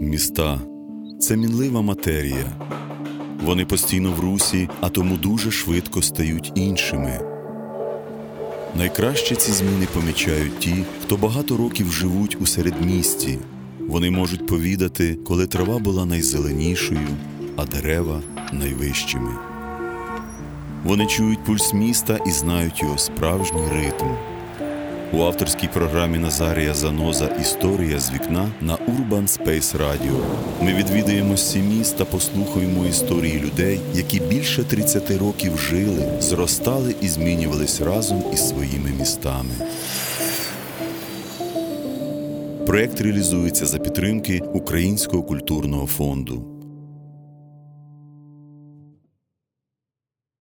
Міста це мінлива матерія. Вони постійно в русі, а тому дуже швидко стають іншими. Найкраще ці зміни помічають ті, хто багато років живуть у середмісті. Вони можуть повідати, коли трава була найзеленішою, а дерева найвищими. Вони чують пульс міста і знають його справжній ритм. У авторській програмі Назарія Заноза Історія з вікна на Urban Space Radio ми відвідаємо міст та послухаємо історії людей, які більше 30 років жили, зростали і змінювались разом із своїми містами. Проєкт реалізується за підтримки Українського культурного фонду.